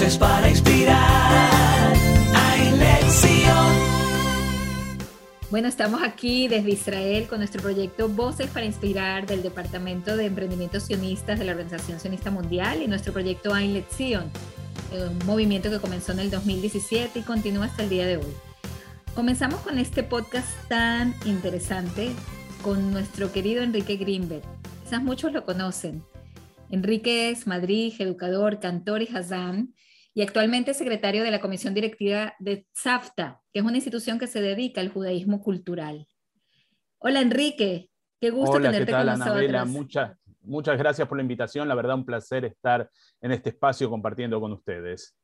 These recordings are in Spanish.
Voces para inspirar hay lección. Bueno, estamos aquí desde Israel con nuestro proyecto Voces para Inspirar del Departamento de Emprendimientos Sionistas de la Organización Sionista Mundial y nuestro proyecto Ein Lección, un movimiento que comenzó en el 2017 y continúa hasta el día de hoy. Comenzamos con este podcast tan interesante con nuestro querido Enrique Greenberg. Quizás muchos lo conocen. Enrique es Madrid, educador, cantor y hazán, y actualmente secretario de la Comisión Directiva de ZAFTA, que es una institución que se dedica al judaísmo cultural. Hola Enrique, qué gusto Hola, tenerte ¿qué tal, con nosotros. Muchas, muchas gracias por la invitación. La verdad, un placer estar en este espacio compartiendo con ustedes.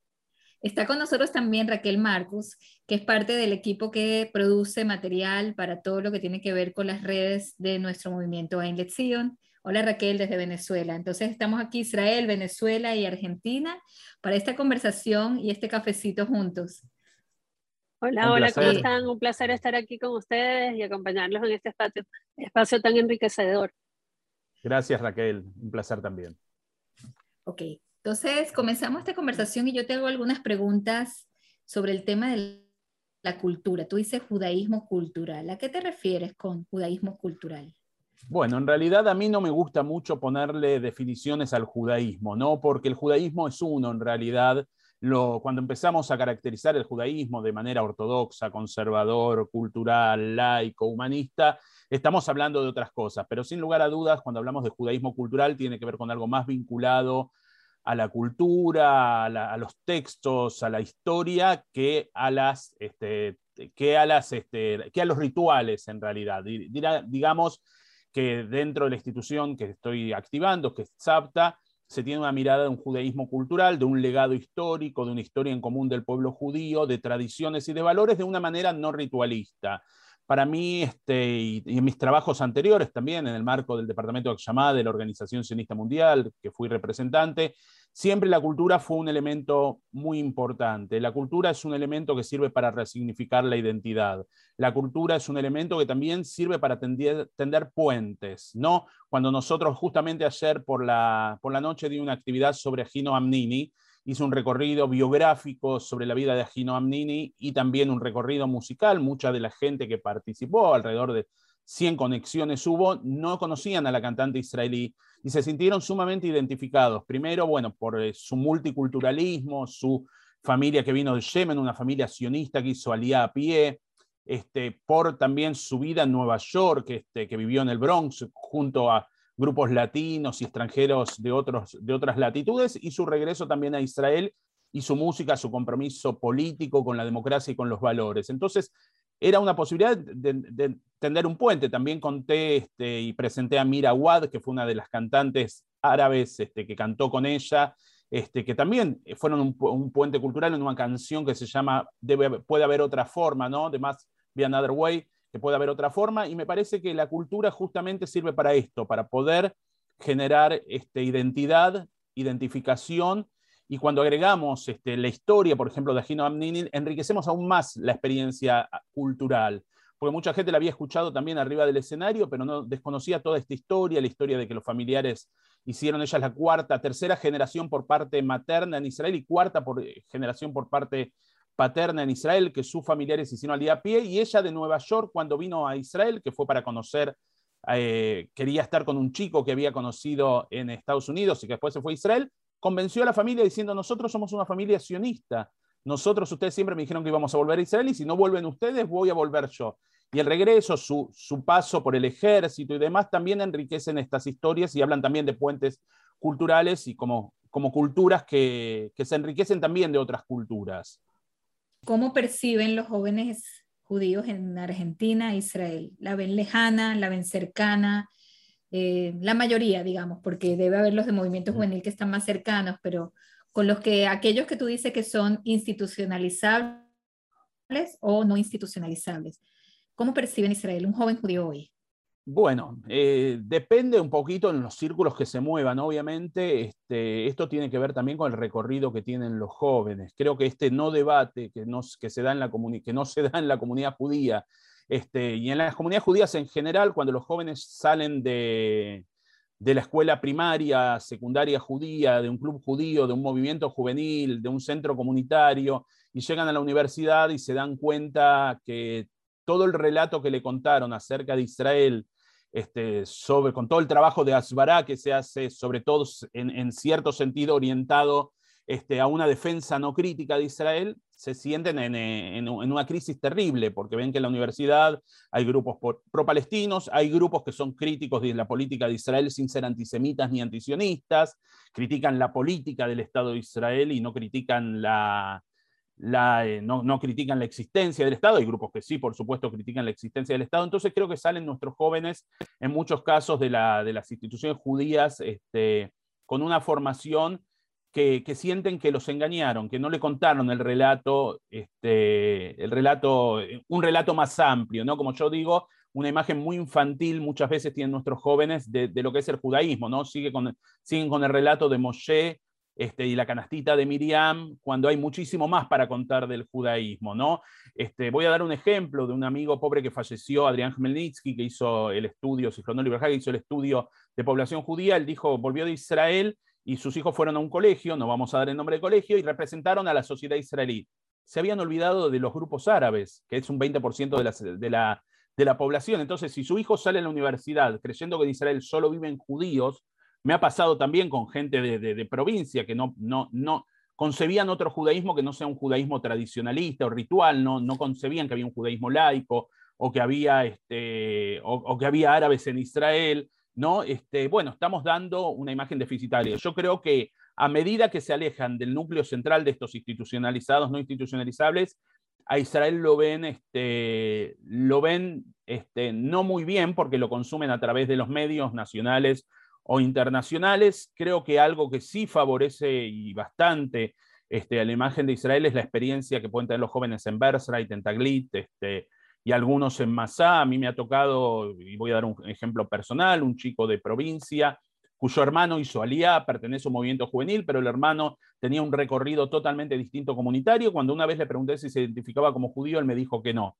Está con nosotros también Raquel Marcus, que es parte del equipo que produce material para todo lo que tiene que ver con las redes de nuestro movimiento Ein Lección. Hola Raquel desde Venezuela. Entonces estamos aquí Israel, Venezuela y Argentina para esta conversación y este cafecito juntos. Hola, Un hola, ¿cómo están? Un placer estar aquí con ustedes y acompañarlos en este espacio, espacio tan enriquecedor. Gracias, Raquel. Un placer también. Ok, entonces comenzamos esta conversación y yo te hago algunas preguntas sobre el tema de la cultura. Tú dices judaísmo cultural. ¿A qué te refieres con judaísmo cultural? Bueno, en realidad a mí no me gusta mucho ponerle definiciones al judaísmo, ¿no? Porque el judaísmo es uno, en realidad. Lo, cuando empezamos a caracterizar el judaísmo de manera ortodoxa, conservador, cultural, laico, humanista, estamos hablando de otras cosas. Pero sin lugar a dudas, cuando hablamos de judaísmo cultural, tiene que ver con algo más vinculado a la cultura, a, los textos, a la historia, que a las, este, que a las, este, que a los rituales, en realidad. Digamos que dentro de la institución que estoy activando, que es ZAPTA, se tiene una mirada de un judaísmo cultural, de un legado histórico, de una historia en común del pueblo judío, de tradiciones y de valores de una manera no ritualista. Para mí, este, y, en mis trabajos anteriores también, en el marco del Departamento de Akshama de la Organización Sionista Mundial, que fui representante, siempre la cultura fue un elemento muy importante. La cultura es un elemento que sirve para resignificar la identidad. La cultura es un elemento que también sirve para tender, puentes, ¿no? Cuando nosotros justamente ayer por la, por la noche di una actividad sobre Gino Amnini, hice un recorrido biográfico sobre la vida de Gino Amnini y también un recorrido musical. Mucha de la gente que participó, alrededor de 100 conexiones hubo, no conocían a la cantante israelí y se sintieron sumamente identificados. Primero, bueno, por eh, su multiculturalismo, su familia que vino de Yemen, una familia sionista que hizo alía a pie, este, por también su vida en Nueva York, este, que vivió en el Bronx junto a grupos latinos y extranjeros de, otros, de otras latitudes, y su regreso también a Israel y su música, su compromiso político con la democracia y con los valores. Entonces, era una posibilidad de, de tender un puente. También conté este, y presenté a Mira Wad, que fue una de las cantantes árabes este, que cantó con ella, este, que también fueron un, puente cultural en una canción que se llama Debe, Puede haber otra forma, ¿no? De más Be Another Way, que puede haber otra forma, y me parece que la cultura justamente sirve para esto, para poder generar este, identidad, identificación, y cuando agregamos este, la historia, por ejemplo, de Gino Amnini, enriquecemos aún más la experiencia cultural, porque mucha gente la había escuchado también arriba del escenario, pero no desconocía toda esta historia, la historia de que los familiares hicieron ellas la cuarta, tercera generación por parte materna en Israel y cuarta por, eh, generación por parte paterna en Israel, que sus familiares hicieron al día a pie, y ella de Nueva York, cuando vino a Israel, que fue para conocer, eh, quería estar con un chico que había conocido en Estados Unidos y que después se fue a Israel, convenció a la familia diciendo, nosotros somos una familia sionista, nosotros, ustedes siempre me dijeron que íbamos a volver a Israel y si no vuelven ustedes, voy a volver yo. Y el regreso, su, su paso por el ejército y demás, también enriquecen estas historias y hablan también de puentes culturales y como, como culturas que, que se enriquecen también de otras culturas. ¿Cómo perciben los jóvenes judíos en Argentina Israel? ¿La ven lejana, la ven cercana? Eh, la mayoría, digamos, porque debe haber los de movimiento juvenil que están más cercanos, pero con los que aquellos que tú dices que son institucionalizables o no institucionalizables. ¿Cómo perciben Israel un joven judío hoy? Bueno, eh, depende un poquito en los círculos que se muevan, obviamente. Este, esto tiene que ver también con el recorrido que tienen los jóvenes. Creo que este no debate que no que se da en la, que no se da en la comunidad judía este, y en las comunidades judías en general, cuando los jóvenes salen de, la escuela primaria, secundaria judía, de un club judío, de un movimiento juvenil, de un centro comunitario, y llegan a la universidad y se dan cuenta que todo el relato que le contaron acerca de Israel, este, sobre, con todo el trabajo de Asbará que se hace, sobre todo en, cierto sentido orientado este, a una defensa no crítica de Israel, se sienten en, una crisis terrible, porque ven que en la universidad hay grupos pro-palestinos, hay grupos que son críticos de la política de Israel sin ser antisemitas ni antisionistas, critican la política del Estado de Israel y no critican la, eh, no, critican la existencia del Estado, hay grupos que sí, por supuesto, critican la existencia del Estado, entonces creo que salen nuestros jóvenes, en muchos casos de, las instituciones judías, este, con una formación que, sienten que los engañaron, que no le contaron el relato, este, el relato, un relato más amplio, ¿no? Como yo digo, una imagen muy infantil muchas veces tienen nuestros jóvenes de, lo que es el judaísmo, ¿no? Sigue con, siguen con el relato de Moshe este, y la canastita de Miriam, cuando hay muchísimo más para contar del judaísmo, ¿no? Este, voy a dar un ejemplo de un amigo pobre que falleció, Adrián Khmelnytsky, que hizo el estudio, Sifronol que hizo el estudio de población judía, él dijo, volvió de Israel y sus hijos fueron a un colegio, no vamos a dar el nombre de colegio, y representaron a la sociedad israelí. Se habían olvidado de los grupos árabes, que es un 20% de la, de, la, de la población. Entonces, si su hijo sale a la universidad creyendo que en Israel solo viven judíos, me ha pasado también con gente de, provincia que no, no, no concebían otro judaísmo que no sea un judaísmo tradicionalista o ritual, no, no concebían que había un judaísmo laico o que había, este, o que había árabes en Israel. ¿No? Este, bueno, estamos dando una imagen deficitaria. Yo creo que a medida que se alejan del núcleo central de estos institucionalizados, no institucionalizables, a Israel lo ven, este, lo ven este, no muy bien porque lo consumen a través de los medios nacionales o internacionales. Creo que algo que sí favorece y bastante este, a la imagen de Israel es la experiencia que pueden tener los jóvenes en Bersreit, en Taglit, este, y algunos en Masá. A mí me ha tocado, y voy a dar un ejemplo personal, un chico de provincia cuyo hermano hizo alía, pertenece a un movimiento juvenil, pero el hermano tenía un recorrido totalmente distinto comunitario. Cuando una vez le pregunté si se identificaba como judío, él me dijo que no.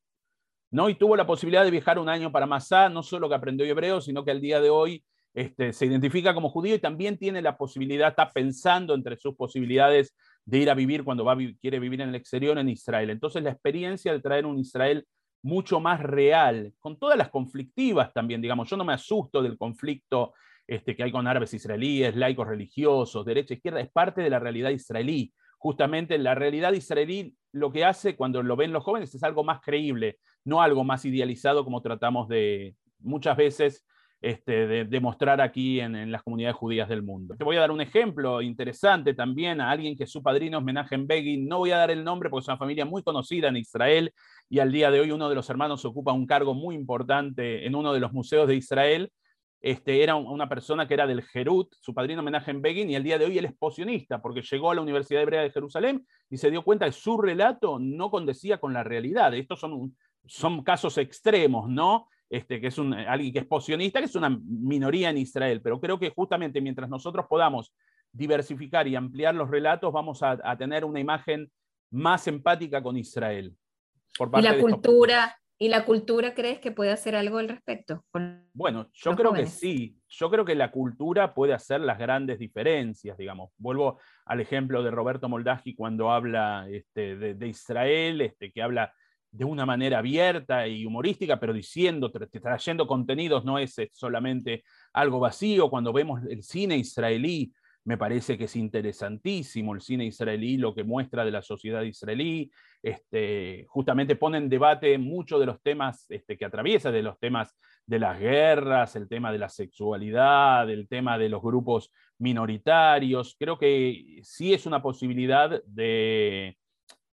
¿no? Y tuvo la posibilidad de viajar un año para Masá, no solo que aprendió hebreo, sino que al día de hoy este, se identifica como judío y también tiene la posibilidad, está pensando entre sus posibilidades de ir a vivir cuando va, quiere vivir en el exterior en Israel. Entonces la experiencia de traer un Israel mucho más real, con todas las conflictivas también, digamos, yo no me asusto del conflicto este, que hay con árabes israelíes, laicos religiosos, derecha, izquierda, es parte de la realidad israelí. Justamente la realidad israelí lo que hace cuando lo ven los jóvenes es algo más creíble, no algo más idealizado como tratamos de muchas veces este, de, demostrar aquí en, las comunidades judías del mundo. Te voy a dar un ejemplo interesante también a alguien que su padrino es Menachem Begin. No voy a dar el nombre porque es una familia muy conocida en Israel y al día de hoy uno de los hermanos ocupa un cargo muy importante en uno de los museos de Israel. Este, era una persona que era del Jerut, su padrino Menachem Begin, y al día de hoy él es posionista porque llegó a la Universidad Hebrea de Jerusalén y se dio cuenta que su relato no condecía con la realidad. Estos son, son casos extremos, ¿no? Este, que es un, alguien que es posionista, que es una minoría en Israel, pero creo que justamente mientras nosotros podamos diversificar y ampliar los relatos, vamos a, tener una imagen más empática con Israel. y la cultura, ¿Y la cultura crees que puede hacer algo al respecto? Bueno, yo creo que sí. Yo creo que la cultura puede hacer las grandes diferencias, digamos. Vuelvo al ejemplo de Roberto Moldaski cuando habla este, de, de, Israel, este, que habla de una manera abierta y humorística, pero diciendo, trayendo contenidos, no es solamente algo vacío. Cuando vemos el cine israelí, me parece que es interesantísimo el cine israelí, lo que muestra de la sociedad israelí. Este, justamente pone en debate muchos de los temas este, que atraviesa, de los temas de las guerras, el tema de la sexualidad, el tema de los grupos minoritarios. Creo que sí es una posibilidad de,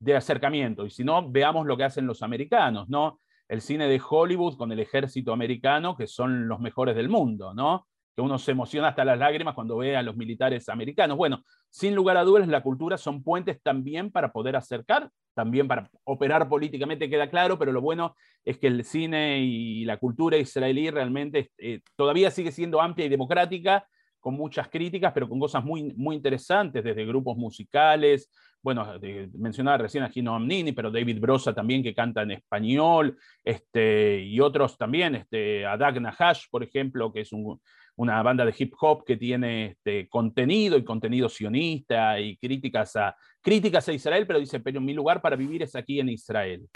de acercamiento. Y si no, veamos lo que hacen los americanos, ¿no? El cine de Hollywood con el ejército americano, que son los mejores del mundo, ¿no? Que uno se emociona hasta las lágrimas cuando ve a los militares americanos. Bueno, sin lugar a dudas, la cultura son puentes también para poder acercar, también para operar políticamente, queda claro, pero lo bueno es que el cine y la cultura israelí realmente eh, todavía sigue siendo amplia y democrática, con muchas críticas, pero con cosas muy, muy interesantes, desde grupos musicales, bueno, mencionaba recién a Gino Amnini, pero David Brosa también que canta en español, este, y otros también, este, Adag Nahash, por ejemplo, que es un, una banda de hip hop que tiene este, contenido y contenido sionista y críticas a, críticas a Israel, pero dice, pero mi lugar para vivir es aquí en Israel.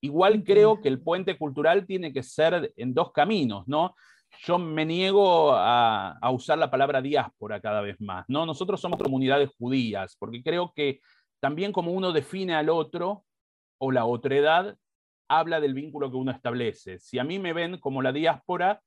Igual creo que el puente cultural tiene que ser en dos caminos, ¿no? Yo me niego a, usar la palabra diáspora cada vez más, ¿no? Nosotros somos comunidades judías, porque creo que también como uno define al otro o la otredad, habla del vínculo que uno establece. Si a mí me ven como la diáspora,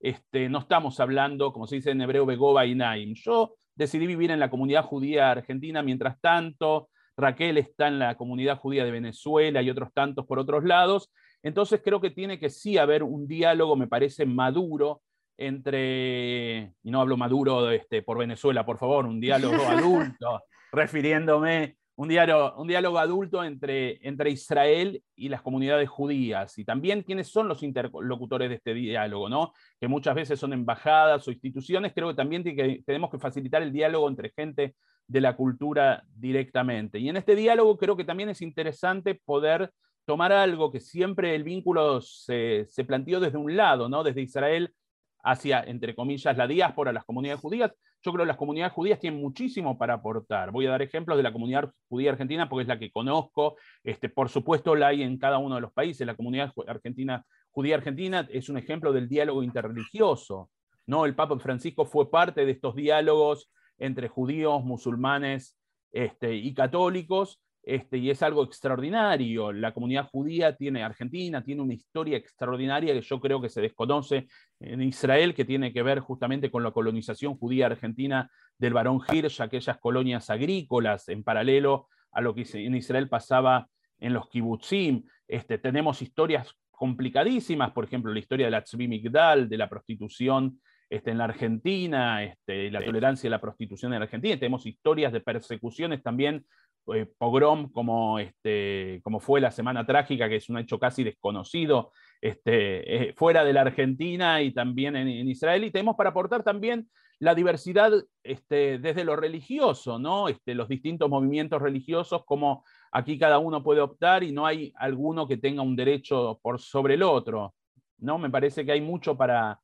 este, no estamos hablando, como se dice en hebreo, Begoba y Naim. Yo decidí vivir en la comunidad judía argentina, mientras tanto, Raquel está en la comunidad judía de Venezuela y otros tantos por otros lados. Entonces creo que tiene que sí haber un diálogo, me parece, maduro entre, y no hablo maduro este, por Venezuela, por favor, un diálogo adulto, refiriéndome un diálogo, un diálogo adulto entre, entre Israel y las comunidades judías, y también quiénes son los interlocutores de este diálogo, ¿no? que muchas veces son embajadas o instituciones, creo que también que, tenemos que facilitar el diálogo entre gente de la cultura directamente. Y en este diálogo creo que también es interesante poder tomar algo que siempre el vínculo se, se planteó desde un lado, ¿no? desde Israel hacia, entre comillas, la diáspora, las comunidades judías, yo creo que las comunidades judías tienen muchísimo para aportar. Voy a dar ejemplos de la comunidad judía argentina porque es la que conozco. Este, por supuesto, la hay en cada uno de los países. La comunidad argentina, judía argentina es un ejemplo del diálogo interreligioso. ¿no? El Papa Francisco fue parte de estos diálogos entre judíos, musulmanes este, y católicos, este, y es algo extraordinario. La comunidad judía tiene, Argentina tiene una historia extraordinaria que yo creo que se desconoce en Israel, que tiene que ver justamente con la colonización judía argentina del barón Hirsch, aquellas colonias agrícolas, en paralelo a lo que en Israel pasaba en los kibbutzim. Este, tenemos historias complicadísimas, por ejemplo, la historia de la Tzvi Migdal, de la prostitución este, en la Argentina, este, la tolerancia de la prostitución en la Argentina. Tenemos historias de persecuciones también eh, pogrom como, este, como fue la Semana Trágica, que es un hecho casi desconocido este, eh, fuera de la Argentina y también en, Israel. Y tenemos para aportar también la diversidad este, desde lo religioso, ¿no? Este, los distintos movimientos religiosos, como aquí cada uno puede optar y no hay alguno que tenga un derecho por sobre el otro. ¿no? Me parece que hay mucho para,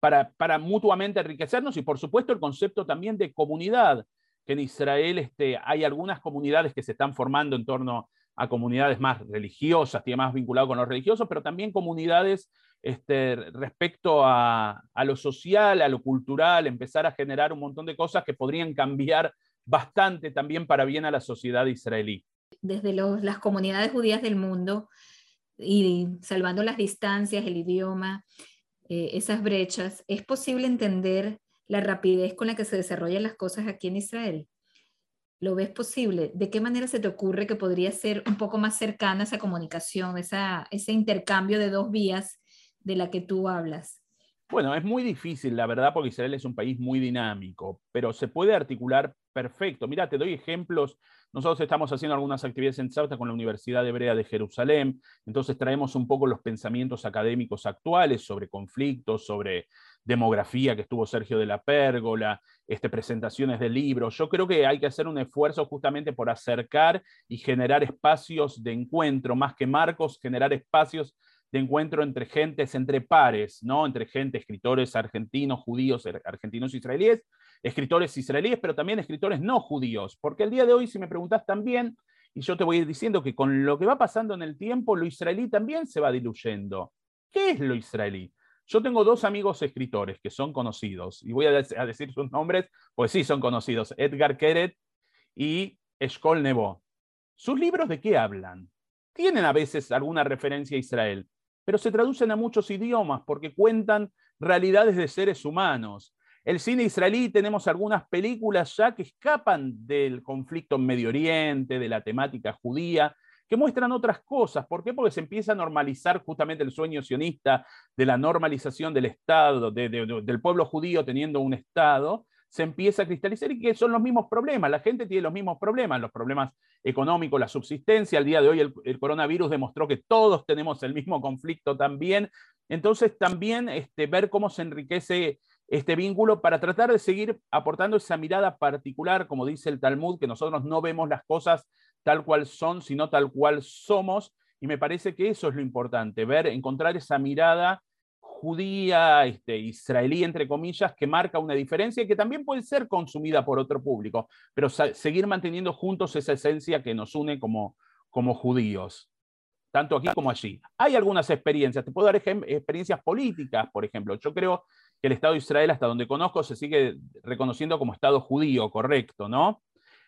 para, para mutuamente enriquecernos y por supuesto el concepto también de comunidad que en Israel este, hay algunas comunidades que se están formando en torno a comunidades más religiosas, tiene más vinculado con los religiosos, pero también comunidades este, respecto a, lo social, a lo cultural, empezar a generar un montón de cosas que podrían cambiar bastante también para bien a la sociedad israelí. Desde las comunidades judías del mundo y salvando las distancias, el idioma, eh, esas brechas, ¿es posible entender la rapidez con la que se desarrollan las cosas aquí en Israel? ¿Lo ves posible? ¿De qué manera se te ocurre que podría ser un poco más cercana esa comunicación, esa, ese intercambio de dos vías de la que tú hablas? Bueno, es muy difícil, la verdad, porque Israel es un país muy dinámico, pero se puede articular perfecto. Mira, te doy ejemplos. Nosotros estamos haciendo algunas actividades en Sauta con la Universidad Hebrea de Jerusalén, entonces traemos un poco los pensamientos académicos actuales sobre conflictos, sobre demografía que estuvo Sergio de la Pérgola, este, presentaciones de libros. Yo creo que hay que hacer un esfuerzo justamente por acercar y generar espacios de encuentro, más que marcos, generar espacios de encuentro entre gentes, entre pares, ¿no? Entre gente, escritores argentinos, judíos, er, argentinos, israelíes, escritores israelíes, pero también escritores no judíos. Porque el día de hoy, si me preguntas también, y yo te voy a ir diciendo que con lo que va pasando en el tiempo, lo israelí también se va diluyendo. ¿Qué es lo israelí? Yo tengo dos amigos escritores que son conocidos, y voy a, decir sus nombres, pues sí son conocidos, Edgar Keret y Eshkol Nebo. ¿Sus libros de qué hablan? Tienen a veces alguna referencia a Israel, pero se traducen a muchos idiomas porque cuentan realidades de seres humanos. El cine israelí tenemos algunas películas ya que escapan del conflicto en Medio Oriente, de la temática judía, que muestran otras cosas. ¿Por qué? Porque se empieza a normalizar justamente el sueño sionista de la normalización del Estado, del pueblo judío teniendo un Estado, se empieza a cristalizar y que son los mismos problemas. La gente tiene los mismos problemas, los problemas económicos, la subsistencia. Al día de hoy el, coronavirus demostró que todos tenemos el mismo conflicto también. Entonces también este, ver cómo se enriquece este vínculo para tratar de seguir aportando esa mirada particular, como dice el Talmud, que nosotros no vemos las cosas tal cual son, sino tal cual somos. Y me parece que eso es lo importante, ver, encontrar esa mirada judía, este, israelí, entre comillas, que marca una diferencia y que también puede ser consumida por otro público, pero seguir manteniendo juntos esa esencia que nos une como, como judíos, tanto aquí como allí. Hay algunas experiencias, te puedo dar experiencias políticas, por ejemplo. Yo creo que el Estado de Israel, hasta donde conozco, se sigue reconociendo como Estado judío, correcto, ¿no?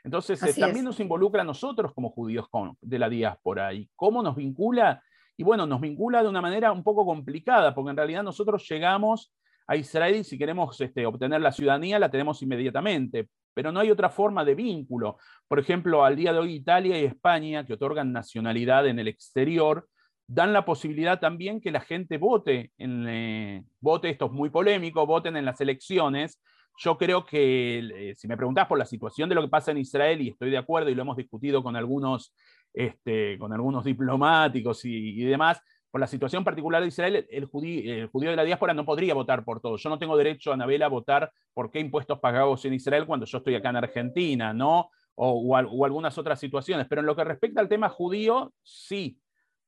Entonces, eh, también nos involucra a nosotros como judíos de la diáspora. ¿Y cómo nos vincula? Y bueno, nos vincula de una manera un poco complicada, porque en realidad nosotros llegamos a Israel y si queremos este, obtener la ciudadanía la tenemos inmediatamente, pero no hay otra forma de vínculo. Por ejemplo, al día de hoy Italia y España, que otorgan nacionalidad en el exterior, dan la posibilidad también que la gente vote, en, eh, vote, esto es muy polémico, voten en las elecciones. Yo creo que, eh, si me preguntás por la situación de lo que pasa en Israel, y estoy de acuerdo y lo hemos discutido con algunos este, con algunos diplomáticos y, demás, por la situación particular de Israel, el judío, judío, de la diáspora no podría votar por todo. Yo no tengo derecho, Anabela, a votar por qué impuestos pagamos en Israel cuando yo estoy acá en Argentina, ¿no? O, o, algunas otras situaciones. Pero en lo que respecta al tema judío, sí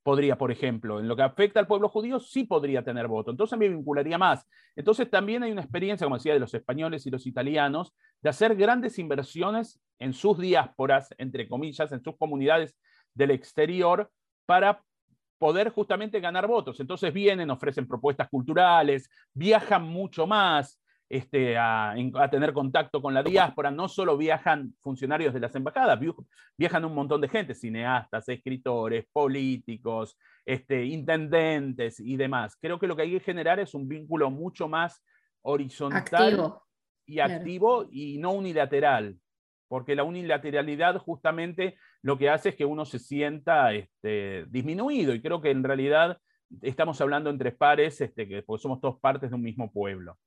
podría, por ejemplo. En lo que afecta al pueblo judío, sí podría tener voto. Entonces me vincularía más. Entonces también hay una experiencia, como decía, de los españoles y los italianos, de hacer grandes inversiones en sus diásporas, entre comillas, en sus comunidades del exterior para poder justamente ganar votos. Entonces vienen, ofrecen propuestas culturales, viajan mucho más este, a, tener contacto con la diáspora. No solo viajan funcionarios de las embajadas, viajan un montón de gente, cineastas, escritores, políticos, este, intendentes y demás. Creo que lo que hay que generar es un vínculo mucho más horizontal y activo y no unilateral porque la unilateralidad justamente lo que hace es que uno se sienta este, disminuido y creo que en realidad estamos hablando entre pares, este, que, porque somos todos partes de un mismo pueblo.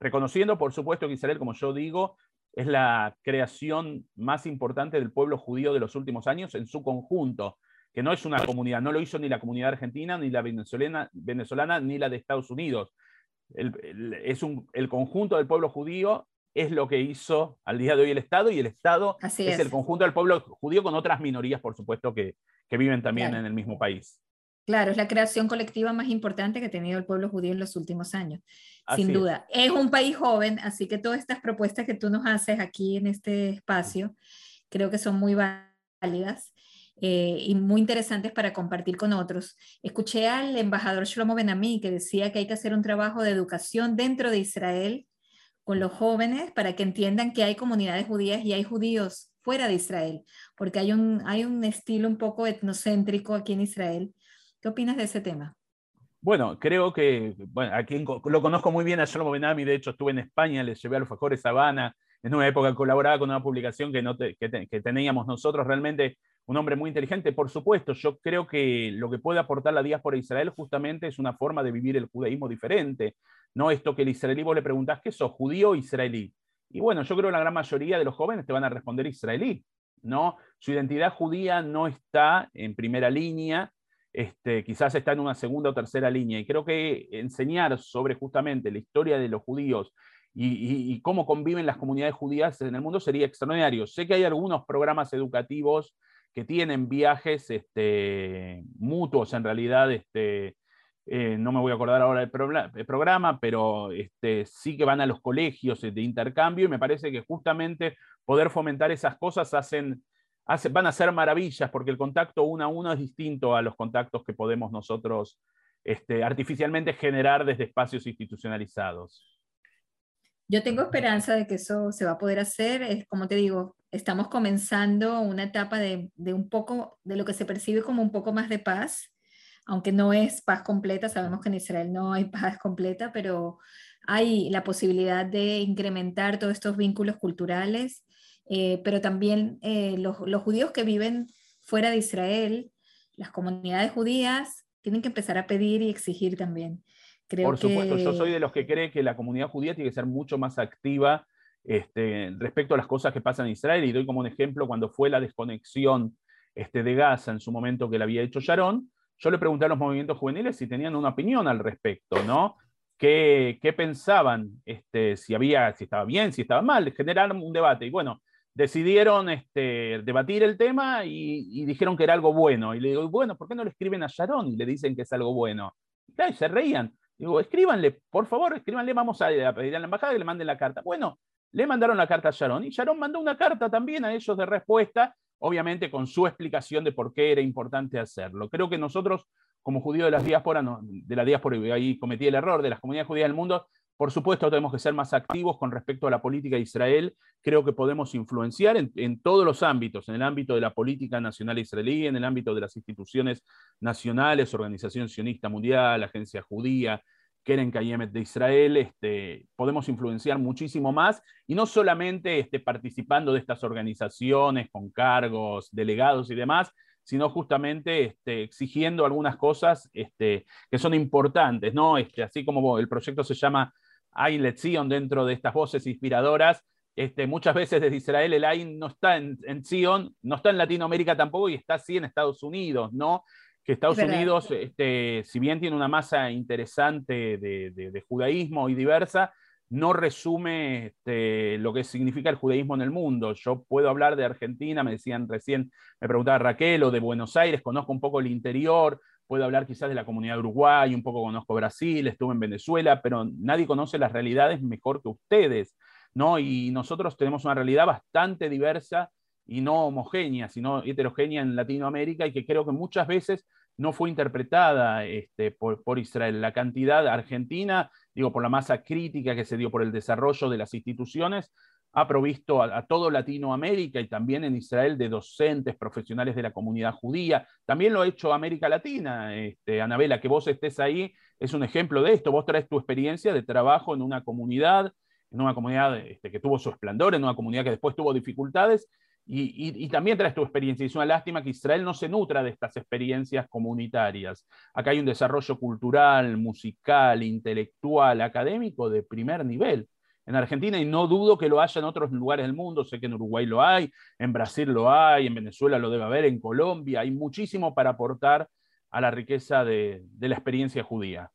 Reconociendo, por supuesto, que Israel, como yo digo, es la creación más importante del pueblo judío de los últimos años en su conjunto, que no es una comunidad, no lo hizo ni la comunidad argentina, ni la venezolana, venezolana ni la de Estados Unidos. es el conjunto del pueblo judío es lo que hizo al día de hoy el Estado y el Estado es, el conjunto del pueblo judío con otras minorías, por supuesto, que, viven también en el mismo país. Claro, es la creación colectiva más importante que ha tenido el pueblo judío en los últimos años, sin duda. Es. un país joven, así que todas estas propuestas que tú nos haces aquí en este espacio creo que son muy válidas. Eh, y muy interesantes para compartir con otros. Escuché al embajador Shlomo Benami que decía que hay que hacer un trabajo de educación dentro de Israel con los jóvenes para que entiendan que hay comunidades judías y hay judíos fuera de Israel, porque hay un, hay un estilo un poco etnocéntrico aquí en Israel. ¿Qué opinas de ese tema? Bueno, creo que, bueno, aquí lo conozco muy bien a Shlomo Benami, de hecho estuve en España, le llevé a los Fajores Habana, en una época colaboraba con una publicación que, no que teníamos nosotros, realmente un hombre muy inteligente, por supuesto, yo creo que lo que puede aportar la diáspora de Israel justamente es una forma de vivir el judaísmo diferente, no esto que el israelí vos le preguntás, ¿qué sos, judío o israelí? Y bueno, yo creo que la gran mayoría de los jóvenes te van a responder israelí, ¿no? Su identidad judía no está en primera línea, este, quizás está en una segunda o tercera línea. Y creo que enseñar sobre justamente la historia de los judíos y, cómo conviven las comunidades judías en el mundo sería extraordinario. Sé que hay algunos programas educativos que tienen viajes este, mutuos en realidad este, eh, no me voy a acordar ahora del programa, pero este, sí que van a los colegios de intercambio y me parece que justamente poder fomentar esas cosas hacen, van a ser maravillas porque el contacto uno a uno es distinto a los contactos que podemos nosotros este, artificialmente generar desde espacios institucionalizados. Yo tengo esperanza de que eso se va a poder hacer. Es como te digo, estamos comenzando una etapa de, de un poco, de lo que se percibe como un poco más de paz aunque no es paz completa, sabemos que en Israel no hay paz completa, pero hay la posibilidad de incrementar todos estos vínculos culturales, eh, pero también eh, los, judíos que viven fuera de Israel, las comunidades judías, tienen que empezar a pedir y exigir también. Creo Por supuesto, yo soy de los que cree que la comunidad judía tiene que ser mucho más activa este, respecto a las cosas que pasan en Israel, y doy como un ejemplo cuando fue la desconexión este, de Gaza en su momento que la había hecho Sharon, yo le pregunté a los movimientos juveniles si tenían una opinión al respecto, ¿no? ¿Qué, qué pensaban? Este, si, había, si estaba bien, si estaba mal, generaron un debate. Y bueno, decidieron este, debatir el tema y, dijeron que era algo bueno. Y le digo, bueno, ¿por qué no le escriben a Sharon y le dicen que es algo bueno? Y, se reían. Digo, escríbanle, por favor, escríbanle, vamos a, a pedir a la embajada que le manden la carta. Bueno, le mandaron la carta a Sharon y Sharon mandó una carta también a ellos de respuesta, obviamente con su explicación de por qué era importante hacerlo. Creo que nosotros, como judíos de las diásporas, de la diáspora, y ahí cometí el error, de las comunidades judías del mundo, por supuesto, tenemos que ser más activos con respecto a la política de Israel. Creo que podemos influenciar en, todos los ámbitos, en el ámbito de la política nacional israelí, en el ámbito de las instituciones nacionales, Organización Sionista Mundial, Agencia Judía, Keren Kayemet de Israel, este, podemos influenciar muchísimo más y no solamente este, participando de estas organizaciones con cargos, delegados y demás, sino justamente este, exigiendo algunas cosas este, que son importantes, ¿no? Este, así como el proyecto se llama Ain Letzion dentro de estas voces inspiradoras, este, muchas veces desde Israel el Ain no está en, en Zion, no está en Latinoamérica tampoco y está sí en Estados Unidos, ¿no? Que Estados Unidos, este, si bien tiene una masa interesante de, de, de judaísmo y diversa, no resume este, lo que significa el judaísmo en el mundo. Yo puedo hablar de Argentina, me decían recién, me preguntaba Raquel, o de Buenos Aires, conozco un poco el interior, puedo hablar quizás de la comunidad de Uruguay, un poco conozco Brasil, estuve en Venezuela, pero nadie conoce las realidades mejor que ustedes, ¿no? Y nosotros tenemos una realidad bastante diversa y no homogénea, sino heterogénea en Latinoamérica y que creo que muchas veces no fue interpretada este, por, por, Israel. La cantidad argentina, digo, por la masa crítica que se dio por el desarrollo de las instituciones, ha provisto a, todo Latinoamérica y también en Israel de docentes, profesionales de la comunidad judía. También lo ha hecho América Latina. Este, Anabela, que vos estés ahí es un ejemplo de esto. Vos traes tu experiencia de trabajo en una comunidad, en una comunidad este, que tuvo su esplendor, en una comunidad que después tuvo dificultades, y, y, también traes tu experiencia. Y es una lástima que Israel no se nutra de estas experiencias comunitarias. Acá hay un desarrollo cultural, musical, intelectual, académico de primer nivel en Argentina y no dudo que lo haya en otros lugares del mundo. Sé que en Uruguay lo hay, en Brasil lo hay, en Venezuela lo debe haber, en Colombia. Hay muchísimo para aportar a la riqueza de, de la experiencia judía.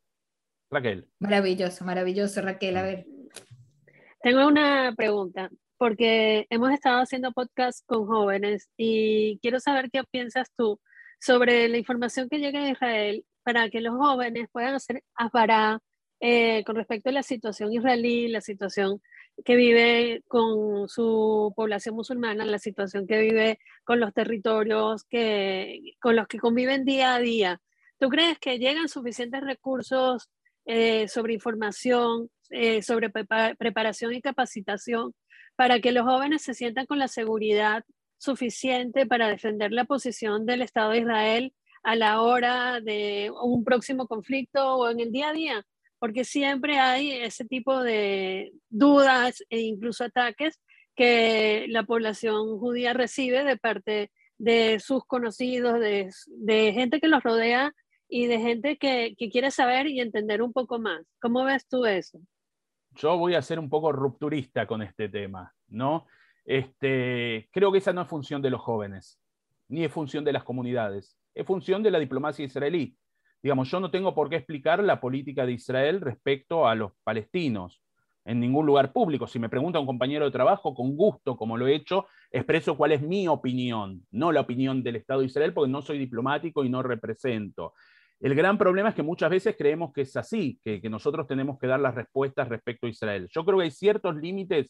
Raquel. Maravilloso, maravilloso, Raquel. A ver. Tengo una pregunta porque hemos estado haciendo podcast con jóvenes y quiero saber qué piensas tú sobre la información que llega a Israel para que los jóvenes puedan hacer asbará eh, con respecto a la situación israelí, la situación que vive con su población musulmana, la situación que vive con los territorios que, con los que conviven día a día. ¿Tú crees que llegan suficientes recursos eh, sobre información, eh, sobre preparación y capacitación para que los jóvenes se sientan con la seguridad suficiente para defender la posición del Estado de Israel a la hora de un próximo conflicto o en el día a día, porque siempre hay ese tipo de dudas e incluso ataques que la población judía recibe de parte de sus conocidos, de, de gente que los rodea y de gente que, que quiere saber y entender un poco más. ¿Cómo ves tú eso? yo voy a ser un poco rupturista con este tema, ¿no? Este, creo que esa no es función de los jóvenes, ni es función de las comunidades, es función de la diplomacia israelí. Digamos, yo no tengo por qué explicar la política de Israel respecto a los palestinos en ningún lugar público. Si me pregunta un compañero de trabajo, con gusto, como lo he hecho, expreso cuál es mi opinión, no la opinión del Estado de Israel, porque no soy diplomático y no represento. El gran problema es que muchas veces creemos que es así, que, que, nosotros tenemos que dar las respuestas respecto a Israel. Yo creo que hay ciertos límites.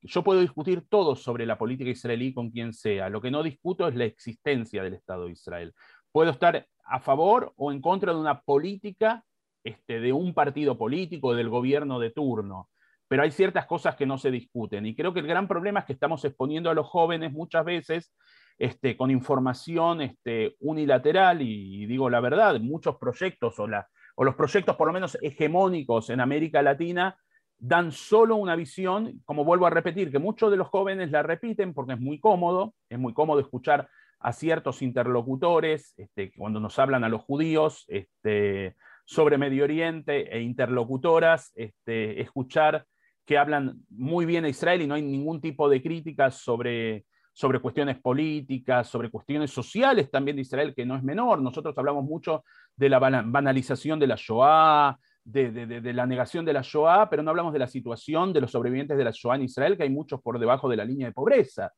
Yo puedo discutir todo sobre la política israelí con quien sea. Lo que no discuto es la existencia del Estado de Israel. Puedo estar a favor o en contra de una política este, de un partido político, del gobierno de turno, pero hay ciertas cosas que no se discuten. Y creo que el gran problema es que estamos exponiendo a los jóvenes muchas veces este, con información este, unilateral y, digo la verdad, muchos proyectos o, o los proyectos por lo menos hegemónicos en América Latina dan solo una visión, como vuelvo a repetir, que muchos de los jóvenes la repiten porque es muy cómodo, es muy cómodo escuchar a ciertos interlocutores, este, cuando nos hablan a los judíos este, sobre Medio Oriente e interlocutoras, este, escuchar que hablan muy bien a Israel y no hay ningún tipo de críticas sobre sobre cuestiones políticas, sobre cuestiones sociales también de Israel, que no es menor. Nosotros hablamos mucho de la banalización de la Shoah, de, de, la negación de la Shoah, pero no hablamos de la situación de los sobrevivientes de la Shoah en Israel, que hay muchos por debajo de la línea de pobreza.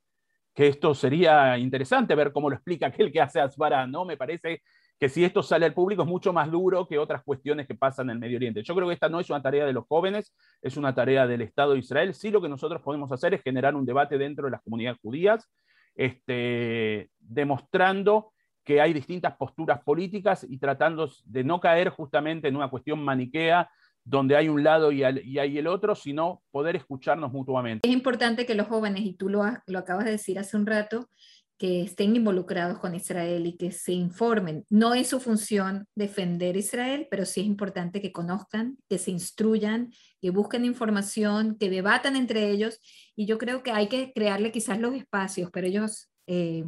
Que esto sería interesante ver cómo lo explica aquel que hace Asbara, ¿no? Me parece que si esto sale al público es mucho más duro que otras cuestiones que pasan en el Medio Oriente. Yo creo que esta no es una tarea de los jóvenes, es una tarea del Estado de Israel. Sí lo que nosotros podemos hacer es generar un debate dentro de las comunidades judías, este, demostrando que hay distintas posturas políticas y tratando de no caer justamente en una cuestión maniquea donde hay un lado y, hay el otro, sino poder escucharnos mutuamente. Es importante que los jóvenes, y tú lo, lo acabas de decir hace un rato, que estén involucrados con Israel y que se informen. No es su función defender Israel, pero sí es importante que conozcan, que se instruyan, que busquen información, que debatan entre ellos. Y yo creo que hay que crearle quizás los espacios, pero ellos eh,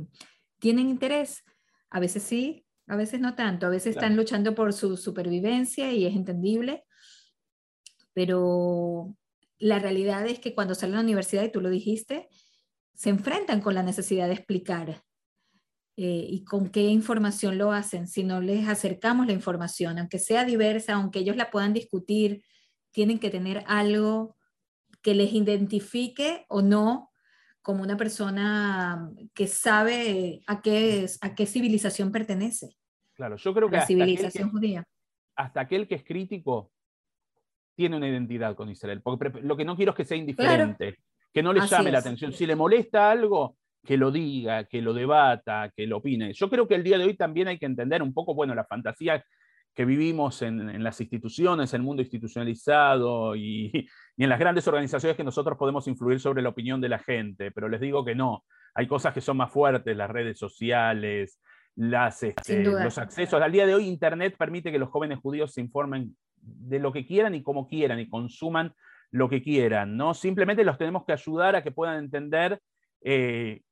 tienen interés. A veces sí, a veces no tanto. A veces están luchando por su supervivencia y es entendible. Pero la realidad es que cuando salen a la universidad, y tú lo dijiste, se enfrentan con la necesidad de explicar eh, y con qué información lo hacen. Si no les acercamos la información, aunque sea diversa, aunque ellos la puedan discutir, tienen que tener algo que les identifique o no como una persona que sabe a qué, a qué civilización pertenece. Claro, yo creo que la civilización judía. Hasta aquel que es crítico tiene una identidad con Israel, porque lo que no quiero es que sea indiferente que no le llame la atención. Si le molesta algo, que lo diga, que lo debata, que lo opine. Yo creo que el día de hoy también hay que entender un poco, bueno, la fantasía que vivimos en, las instituciones, el mundo institucionalizado y, y, en las grandes organizaciones que nosotros podemos influir sobre la opinión de la gente, pero les digo que no, hay cosas que son más fuertes, las redes sociales, las, este, los accesos. Al día de hoy Internet permite que los jóvenes judíos se informen de lo que quieran y como quieran y consuman lo que quieran, ¿no? Simplemente los tenemos que ayudar a que puedan entender eh,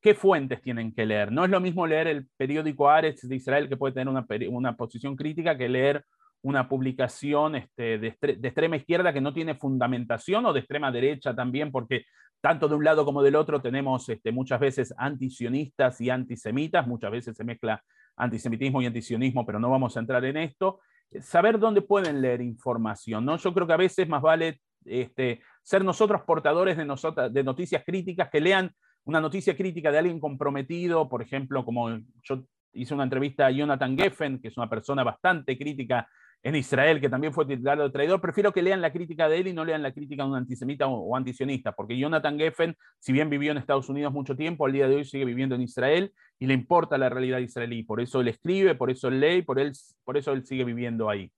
qué fuentes tienen que leer. No es lo mismo leer el periódico Aretz de Israel, que puede tener una, posición crítica, que leer una publicación este, de, extrema izquierda que no tiene fundamentación o de extrema derecha también, porque tanto de un lado como del otro tenemos este, muchas veces antisionistas y antisemitas, muchas veces se mezcla antisemitismo y antisionismo, pero no vamos a entrar en esto. Saber dónde pueden leer información, ¿no? Yo creo que a veces más vale este, ser nosotros portadores de, de noticias críticas, que lean una noticia crítica de alguien comprometido, por ejemplo, como yo hice una entrevista a Jonathan Geffen, que es una persona bastante crítica en Israel, que también fue titulado de traidor, prefiero que lean la crítica de él y no lean la crítica de un antisemita o, antisionista, porque Jonathan Geffen, si bien vivió en Estados Unidos mucho tiempo, al día de hoy sigue viviendo en Israel y le importa la realidad israelí. Por eso él escribe, por eso él lee, por, él, por eso él sigue viviendo ahí.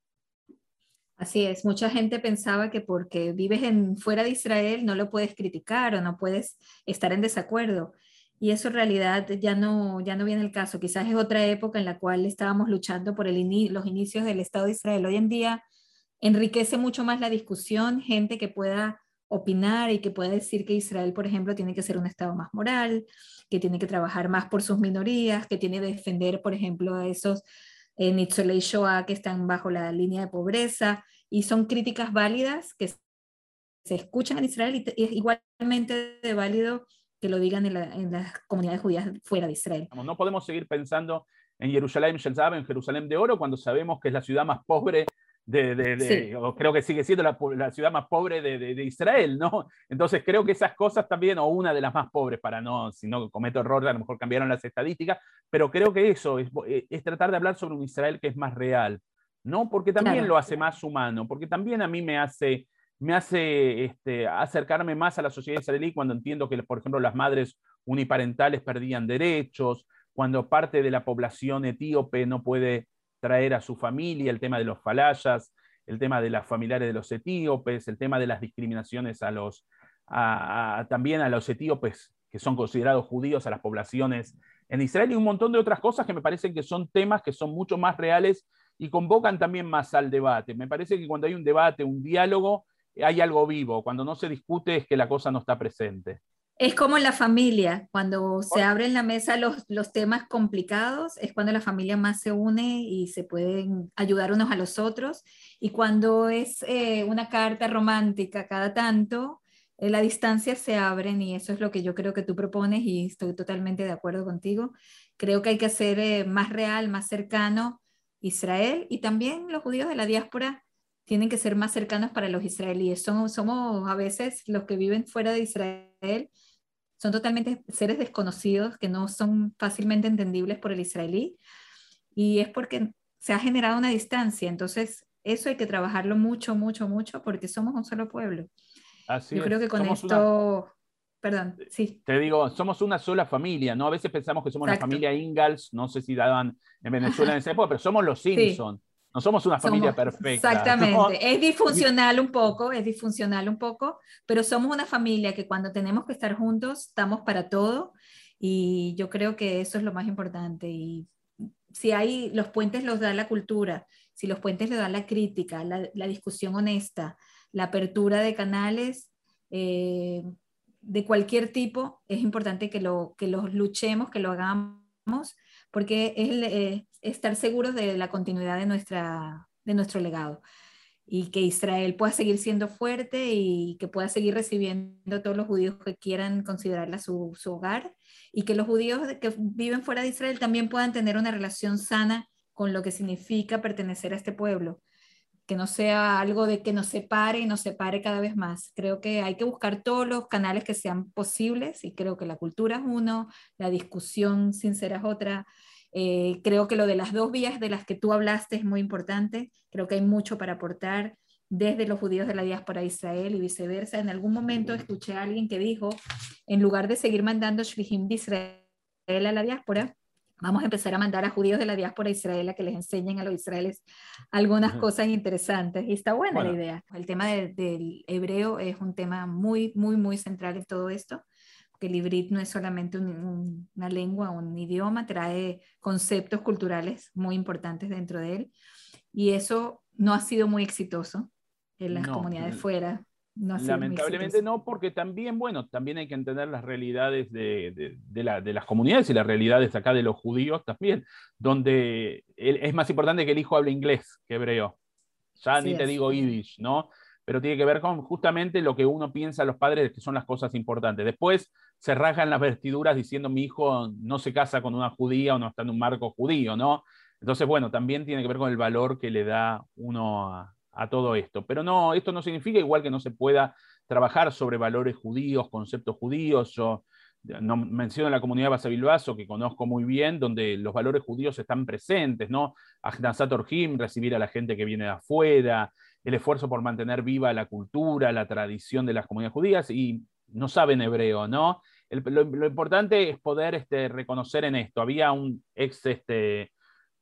Así es, mucha gente pensaba que porque vives fuera de Israel no lo puedes criticar o no puedes estar en desacuerdo. Y eso en realidad ya no, ya no viene el caso. Quizás es otra época en la cual estábamos luchando por los inicios del Estado de Israel. Hoy en día enriquece mucho más la discusión, gente que pueda opinar y que pueda decir que Israel, por ejemplo, tiene que ser un Estado más moral, que tiene que trabajar más por sus minorías, que tiene que defender, por ejemplo, a esos en Nitzolei Shoah que están bajo la línea de pobreza y son críticas válidas que se escuchan en Israel y es igualmente de válido que lo digan en, las comunidades judías fuera de Israel. No podemos seguir pensando en Jerusalén, en Jerusalén de Oro, cuando sabemos que es la ciudad más pobre de, creo que sigue siendo la, ciudad más pobre de, Israel, ¿no? Entonces creo que esas cosas también, o una de las más pobres, para no, si no cometo error, a lo mejor cambiaron las estadísticas, pero creo que eso es, eh, tratar de hablar sobre un Israel que es más real, ¿no? Porque también lo hace más humano, porque también a mí me hace, me hace este, acercarme más a la sociedad israelí cuando entiendo que, por ejemplo, las madres uniparentales perdían derechos, cuando parte de la población etíope no puede traer a su familia, el tema de los falayas, el tema de las familiares de los etíopes, el tema de las discriminaciones a los, también a los etíopes que son considerados judíos, a las poblaciones en Israel y un montón de otras cosas que me parecen que son temas que son mucho más reales y convocan también más al debate. Me parece que cuando hay un debate, un diálogo, hay algo vivo. Cuando no se discute es que la cosa no está presente. Es como en la familia, cuando se abren en la mesa los, los, temas complicados, es cuando la familia más se une y se pueden ayudar unos a los otros. Y cuando es eh, una carta romántica cada tanto, eh, la distancia se abren y eso es lo que yo creo que tú propones y estoy totalmente de acuerdo contigo. Creo que hay que hacer eh, más real, más cercano Israel y también los judíos de la diáspora tienen que ser más cercanos para los israelíes. Somos, somos a veces los que viven fuera de Israel son totalmente seres desconocidos que no son fácilmente entendibles por el israelí. y es porque se ha generado una distancia. Entonces, eso hay que trabajarlo mucho, mucho, mucho, porque somos un solo pueblo. Así Yo es. creo que con Somos esto, una- perdón, sí, te digo, somos una sola familia, ¿no? A veces pensamos que somos la Exacto. familia Ingalls, no sé si daban en Venezuela en esa época, pero somos los Simpson. No somos una familia Somos- perfecta. Exactamente. ¿no? Es disfuncional un poco, es disfuncional un poco, pero somos una familia que cuando tenemos que estar juntos, estamos para todo y yo creo que eso es lo más importante. Y si hay, los puentes los da la cultura, si los puentes los da la crítica, la, la discusión honesta, la apertura de canales eh, de cualquier tipo, es importante que, lo, que los luchemos, que lo hagamos, porque es el, eh, estar seguros de la continuidad de, nuestra, de nuestro legado y que Israel pueda seguir siendo fuerte y que pueda seguir recibiendo a todos los judíos que quieran considerarla su, su hogar y que los judíos que viven fuera de Israel también puedan tener una relación sana con lo que significa pertenecer a este pueblo, que no sea algo de que nos separe y nos separe cada vez más. Creo que hay que buscar todos los canales que sean posibles y creo que la cultura es uno, la discusión sincera es otra. Eh, creo que lo de las dos vías de las que tú hablaste es muy importante. Creo que hay mucho para aportar desde los judíos de la diáspora a Israel y viceversa. En algún momento escuché a alguien que dijo, en lugar de seguir mandando shlichim de Israel a la diáspora, vamos a empezar a mandar a judíos de la diáspora a Israel a que les enseñen a los israelíes algunas cosas interesantes. Y está buena Bueno. la idea. El tema de- del hebreo es un tema muy, muy, muy central en todo esto que el hibrid no es solamente un- un- una lengua, un idioma, trae conceptos culturales muy importantes dentro de él. Y eso no ha sido muy exitoso en las No, comunidades fuera. No Lamentablemente no, porque también, bueno, también hay que entender las realidades de, de- de la- de las comunidades y las realidades acá de los judíos también, donde es más importante que el hijo hable inglés que hebreo. Ya Así ni te es. digo yiddish, ¿no? Pero tiene que ver con justamente lo que uno piensa los padres que son las cosas importantes. Después se rajan las vestiduras diciendo mi hijo no se casa con una judía o no está en un marco judío, ¿no? Entonces, bueno, también tiene que ver con el valor que le da uno a, todo esto. Pero no, esto no significa igual que no se pueda trabajar sobre valores judíos, conceptos judíos. Yo no menciono la comunidad Basavilbaso, que conozco muy bien, donde los valores judíos están presentes, ¿no? Ahnasat Orhim, recibir a la gente que viene de afuera, el esfuerzo por mantener viva la cultura, la tradición de las comunidades judías, y no saben hebreo, ¿no? Lo, importante es poder este, reconocer en esto. Había un ex este,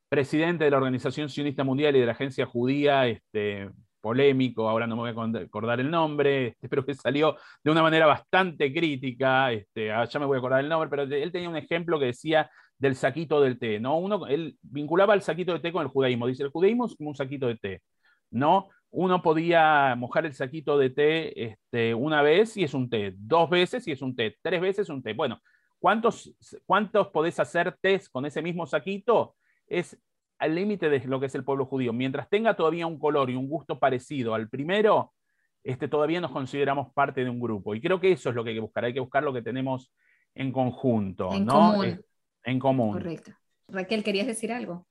presidente de la Organización Sionista Mundial y de la Agencia Judía, este, polémico, ahora no me voy a acordar el nombre, pero que salió de una manera bastante crítica, este, ah, ya me voy a acordar el nombre, pero él tenía un ejemplo que decía del saquito del té, ¿no? Uno, él vinculaba el saquito de té con el judaísmo, dice, el judaísmo es como un saquito de té, ¿no? Uno podía mojar el saquito de té este, una vez y es un té, dos veces y es un té, tres veces es un té. Bueno, ¿cuántos, cuántos podés hacer tés con ese mismo saquito? Es al límite de lo que es el pueblo judío. Mientras tenga todavía un color y un gusto parecido al primero, este, todavía nos consideramos parte de un grupo. Y creo que eso es lo que hay que buscar. Hay que buscar lo que tenemos en conjunto, En ¿no? común. En común. Correcto. Raquel, ¿querías decir algo?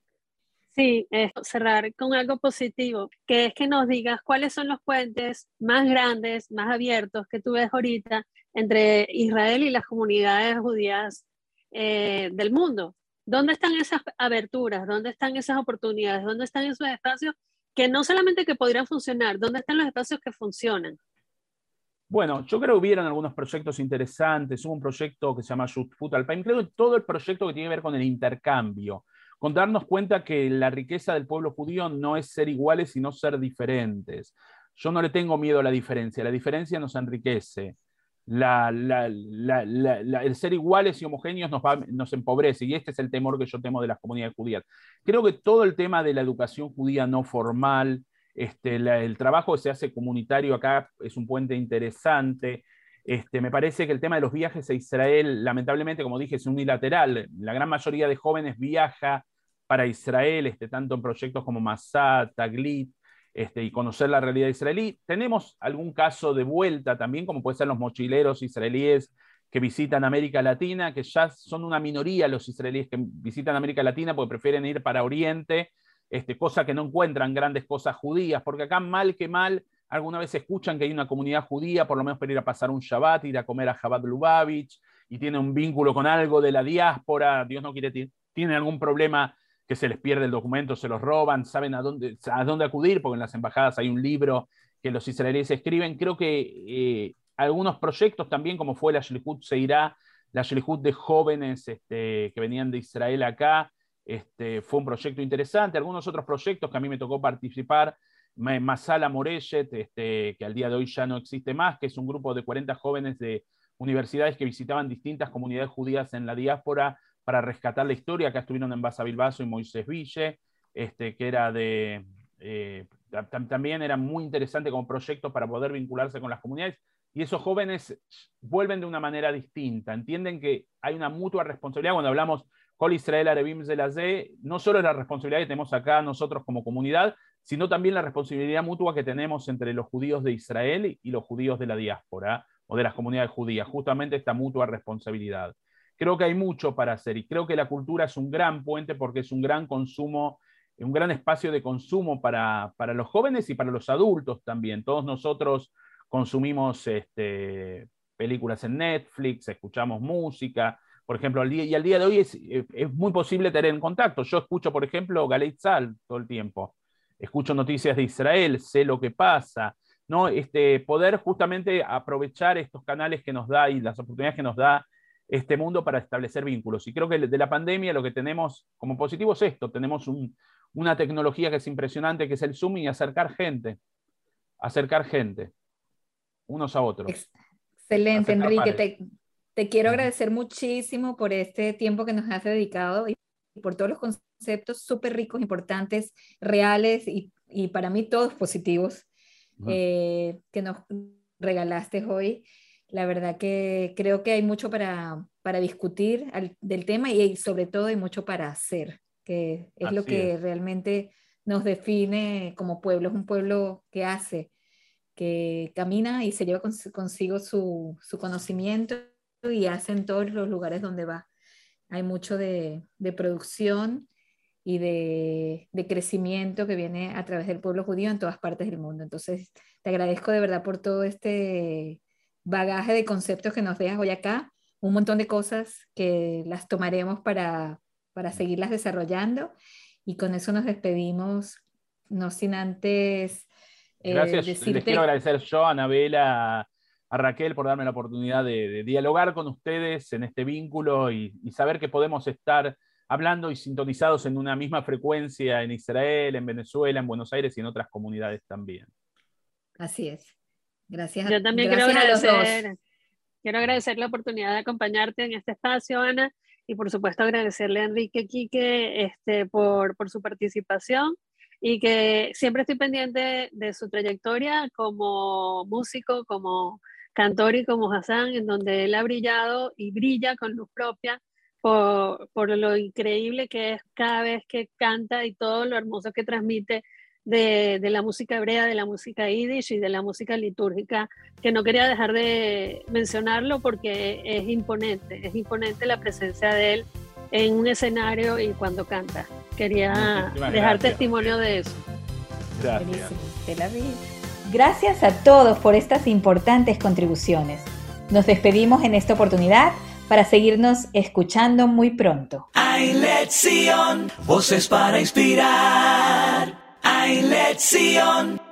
Sí, es cerrar con algo positivo, que es que nos digas cuáles son los puentes más grandes, más abiertos que tú ves ahorita entre Israel y las comunidades judías eh, del mundo. ¿Dónde están esas aberturas? ¿Dónde están esas oportunidades? ¿Dónde están esos espacios que no solamente que podrían funcionar, dónde están los espacios que funcionan? Bueno, yo creo que hubieron algunos proyectos interesantes. Hubo un proyecto que se llama Food Alpine. Creo que todo el proyecto que tiene que ver con el intercambio, con darnos cuenta que la riqueza del pueblo judío no es ser iguales, sino ser diferentes. Yo no le tengo miedo a la diferencia. La diferencia nos enriquece. El ser iguales y homogéneos nos, empobrece y este es el temor que yo temo de las comunidades judías. Creo que todo el tema de la educación judía no formal, este, el trabajo que se hace comunitario acá es un puente interesante. Este, me parece que el tema de los viajes a Israel, lamentablemente, como dije, es unilateral. La gran mayoría de jóvenes viaja para Israel, este, tanto en proyectos como Masad, Taglit, este, y conocer la realidad israelí. Tenemos algún caso de vuelta también, como puede ser los mochileros israelíes que visitan América Latina, que ya son una minoría los israelíes que visitan América Latina porque prefieren ir para Oriente, este, cosa que no encuentran grandes cosas judías, porque acá mal que mal, alguna vez escuchan que hay una comunidad judía, por lo menos para ir a pasar un Shabbat, ir a comer a Jabat Lubavitch, y tiene un vínculo con algo de la diáspora, Dios no quiere, tiene algún problema que se les pierde el documento, se los roban, saben a dónde, a dónde acudir, porque en las embajadas hay un libro que los israelíes escriben. Creo que eh, algunos proyectos también, como fue la Shlihut Seirá, la Shlihut de jóvenes este, que venían de Israel acá, este, fue un proyecto interesante. Algunos otros proyectos que a mí me tocó participar, Masala Moreshet, este, que al día de hoy ya no existe más, que es un grupo de 40 jóvenes de universidades que visitaban distintas comunidades judías en la diáspora para rescatar la historia. Acá estuvieron en Basa Bilbaso y Moisés Ville, este, que era de, eh, también era muy interesante como proyecto para poder vincularse con las comunidades. Y esos jóvenes vuelven de una manera distinta, entienden que hay una mutua responsabilidad. Cuando hablamos con Israel Arevim de la Z, no solo es la responsabilidad que tenemos acá nosotros como comunidad, sino también la responsabilidad mutua que tenemos entre los judíos de Israel y los judíos de la diáspora o de las comunidades judías, justamente esta mutua responsabilidad. Creo que hay mucho para hacer y creo que la cultura es un gran puente porque es un gran consumo, un gran espacio de consumo para, para los jóvenes y para los adultos también. Todos nosotros consumimos este, películas en Netflix, escuchamos música, por ejemplo, y al día de hoy es, es, muy posible tener en contacto. Yo escucho, por ejemplo, Galeit Sal todo el tiempo escucho noticias de Israel, sé lo que pasa, ¿no? Este, poder justamente aprovechar estos canales que nos da y las oportunidades que nos da este mundo para establecer vínculos. Y creo que de la pandemia lo que tenemos como positivo es esto, tenemos una tecnología que es impresionante, que es el Zoom y acercar gente, acercar gente, unos a otros. Excelente, Enrique. Te, te, quiero agradecer muchísimo por este tiempo que nos has dedicado y por todos los conceptos súper ricos, importantes, reales y, y, para mí todos positivos eh, que nos regalaste hoy. La verdad que creo que hay mucho para, para discutir del tema y, sobre todo hay mucho para hacer, que es lo que realmente nos define como pueblo. Es un pueblo que hace, que camina y se lleva consigo su, su conocimiento y hace en todos los lugares donde va. Hay mucho de, de producción y de, de, crecimiento que viene a través del pueblo judío en todas partes del mundo. Entonces, te agradezco de verdad por todo este bagaje de conceptos que nos dejas hoy acá, un montón de cosas que las tomaremos para, para seguirlas desarrollando y con eso nos despedimos, no sin antes... Eh, Gracias, les quiero agradecer yo, Anabela, a Raquel por darme la oportunidad de, dialogar con ustedes en este vínculo y, y saber que podemos estar hablando y sintonizados en una misma frecuencia en Israel, en Venezuela, en Buenos Aires y en otras comunidades también. Así es. Gracias. Yo también quiero agradecer, quiero agradecer la oportunidad de acompañarte en este espacio, Ana, y por supuesto agradecerle a Enrique Quique este, por, por su participación y que siempre estoy pendiente de su trayectoria como músico, como cantor y como Hassan, en donde él ha brillado y brilla con luz propia por, lo increíble que es cada vez que canta y todo lo hermoso que transmite de, la música hebrea, de la música yiddish y de la música litúrgica, que no quería dejar de mencionarlo porque es imponente, es imponente la presencia de él en un escenario y cuando canta. Quería dejar testimonio de eso. Gracias. Gracias a todos por estas importantes contribuciones. Nos despedimos en esta oportunidad para seguirnos escuchando muy pronto. Hay lección, voces para inspirar. Hay lección.